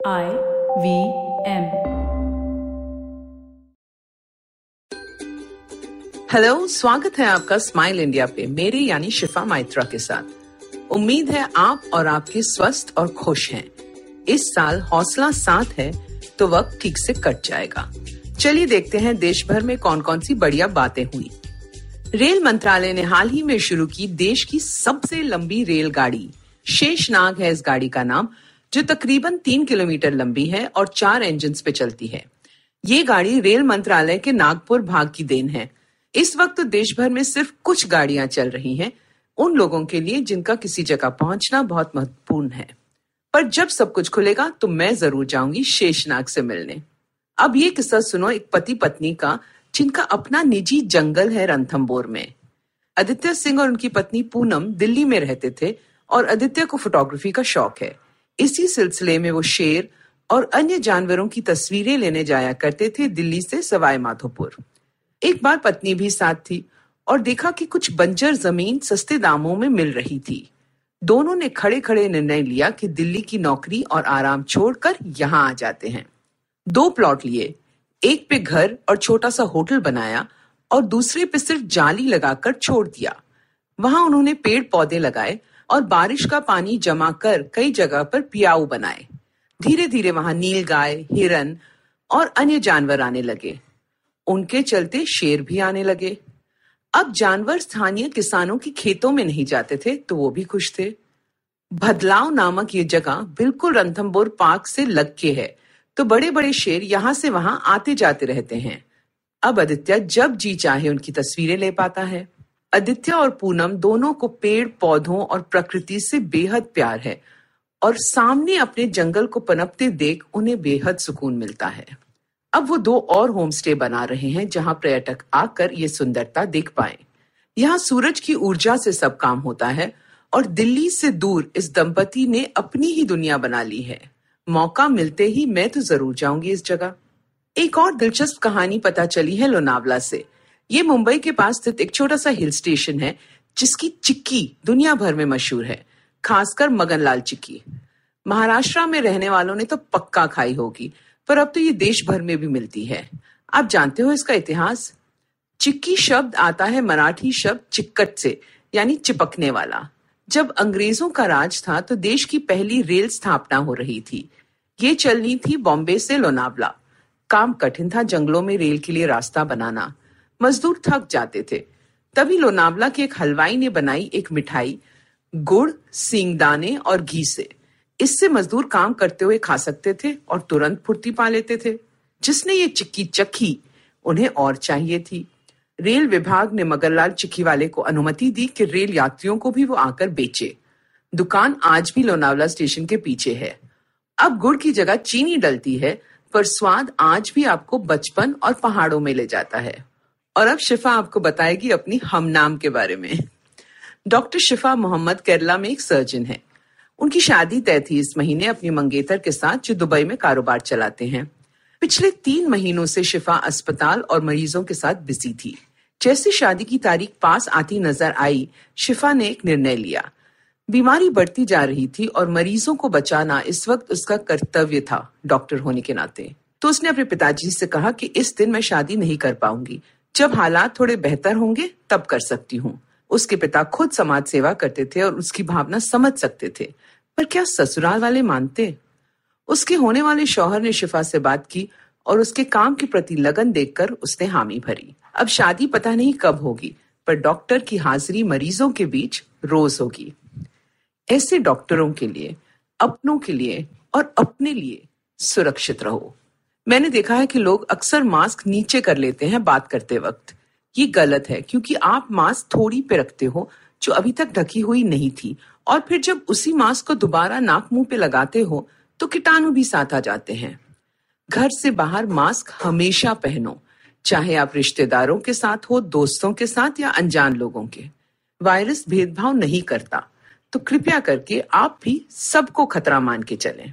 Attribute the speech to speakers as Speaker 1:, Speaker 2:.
Speaker 1: I V M
Speaker 2: hello स्वागत है आपका स्माइल इंडिया पे, मेरे यानी शिफा माइत्रा के साथ। उम्मीद है आप और आपके स्वस्थ और खुश हैं। इस साल हौसला साथ है तो वक्त ठीक से कट जाएगा। चलिए देखते हैं देश भर में कौन कौन सी बढ़िया बातें हुई। रेल मंत्रालय ने हाल ही में शुरू की देश की सबसे लंबी रेलगाड़ी, शेषनाग है इस गाड़ी का नाम। जो तकरीबन तीन किलोमीटर लंबी है और चार इंजन पे चलती है। ये गाड़ी रेल मंत्रालय के नागपुर भाग की देन है। इस वक्त देश भर में सिर्फ़ कुछ गाड़ियाँ चल रही हैं, उन लोगों के लिए जिनका किसी जगह पहुँचना बहुत महत्वपूर्ण है। पर जब सब कुछ खुलेगा तो मैं ज़रूर जाऊँगी शेषनाग से मिलने। अब ये किस्सा सुनो एक पति पत्नी का, जिनका अपना निजी जंगल है रणथम्बोर में। आदित्य सिंह और उनकी पत्नी पूनम दिल्ली में रहते थे और आदित्य को फोटोग्राफी का शौक है। इसी सिलसिले में वो शेर और अन्य जानवरों की तस्वीरें लेने जाया करते थे दिल्ली से सवाई माधोपुर एक बार पत्नी भी साथ थी और देखा कि कुछ बंजर ज़मीन सस्ते दामों में मिल रही थी। दोनों ने खड़े खड़े निर्णय लिया कि दिल्ली की नौकरी और आराम छोड़कर यहाँ आ जाते हैं। दो प्लॉट लिए, एक पे घर और छोटा सा होटल बनाया और दूसरे पे सिर्फ़ जाली लगाकर छोड़ दिया। वहाँ उन्होंने पेड़ पौधे लगाए और बारिश का पानी जमा कर कई जगह पर पियाऊ बनाए। धीरे धीरे वहाँ नील गाय, हिरन और अन्य जानवर आने लगे। उनके चलते शेर भी आने लगे। अब जानवर स्थानीय किसानों की खेतों में नहीं जाते थे तो वो भी खुश थे। भदलाव नामक ये जगह बिल्कुल रणथम्बोर पार्क से लग के है तो बड़े बड़े शेर यहाँ से वहाँ आते जाते रहते हैं। अब आदित्य जब जी चाहे उनकी तस्वीरें ले पाता है। आदित्य और पूनम दोनों को पेड़, पौधों और प्रकृति से बेहद प्यार है और सामने अपने जंगल को पनपते देख उन्हें बेहद सुकून मिलता है। अब वो दो और होम स्टे बना रहे हैं जहाँ पर्यटक आकर ये सुंदरता देख पाए। यहाँ सूरज की ऊर्जा से सब काम होता है और दिल्ली से दूर इस दंपति ने अपनी ही दुनिया बना ली है। मौका मिलते ही मैं तो ज़रूर जाऊँगी इस जगह। एक और दिलचस्प कहानी पता चली है लोनावला से। ये मुंबई के पास स्थित एक छोटा सा हिल स्टेशन है, जिसकी चिक्की दुनिया भर में मशहूर है, खासकर मगनलाल चिक्की। महाराष्ट्र में रहने वालों ने तो पक्का खाई होगी, पर अब तो ये देश भर में भी मिलती है। आप जानते हो इसका इतिहास? चिक्की शब्द आता है मराठी शब्द चिक्कट से, यानी चिपकने वाला। जब अंग्रेज़ों का राज था तो देश की पहली रेल स्थापना हो रही थी। ये चलनी थी बॉम्बे से लोनावला। काम कठिन था जंगलों में रेल के लिए रास्ता बनाना। मजदूर थक जाते थे। तभी लोनावला के एक हलवाई ने बनाई एक मिठाई, गुड़, सींगदाने और घी से। इससे मजदूर काम करते हुए खा सकते थे और तुरंत फुर्ती पा लेते थे। जिसने ये चिक्की चखी, उन्हें और चाहिए थी। रेल विभाग ने मगरलाल चिक्की वाले को अनुमति दी कि रेल यात्रियों को भी वो आकर बेचे। दुकान आज भी लोनावला स्टेशन के पीछे है। अब गुड़ की जगह चीनी डलती है, पर स्वाद आज भी आपको बचपन और पहाड़ों में ले जाता है। और अब शिफा आपको बताएगी अपनी हम नाम के बारे में। डॉक्टर शिफा मोहम्मद केरला में एक सर्जन है। उनकी शादी तय थी इस महीने अपनी मंगेतर के साथ जो दुबई में कारोबार चलाते हैं। पिछले तीन महीनों से शिफा अस्पताल और मरीजों के साथ बिज़ी थी। जैसे शादी की तारीख पास आती नज़र आई, शिफा ने एक निर्णय लिया। बीमारी बढ़ती जा रही थी और मरीजों को बचाना इस वक्त उसका कर्तव्य था डॉक्टर होने के नाते। तो उसने अपने पिताजी से कहा कि इस दिन मैं शादी नहीं कर पाऊँगी। जब हालात थोड़े बेहतर होंगे, तब कर सकती हूँ। उसके पिता खुद समाज सेवा करते थे और उसकी भावना समझ सकते थे। पर क्या ससुराल वाले मानते? उसके होने वाले शौहर ने शिफा से बात की और उसके काम के प्रति लगन देखकर उसने हामी भरी। अब शादी पता नहीं कब होगी, पर डॉक्टर की हाजिरी मरीजों के बीच रोज होगी। ऐसे डॉक्टरों के लिए, अपनों के लिए और अपने लिए सुरक्षित रहो। मैंने देखा है कि लोग अक्सर मास्क नीचे कर लेते हैं बात करते वक्त। ये गलत है, क्योंकि आप मास्क थोड़ी पे रखते हो, जो अभी तक ढकी हुई नहीं थी। और फिर जब उसी मास्क को दोबारा नाक मुँह पे लगाते हो तो कीटाणु भी साथ आ जाते हैं। घर से बाहर मास्क हमेशा पहनो, चाहे आप रिश्तेदारों के साथ हो, दोस्तों के साथ या अनजान लोगों के। वायरस भेदभाव नहीं करता तो कृपया करके आप भी सबको खतरा मान के चलें।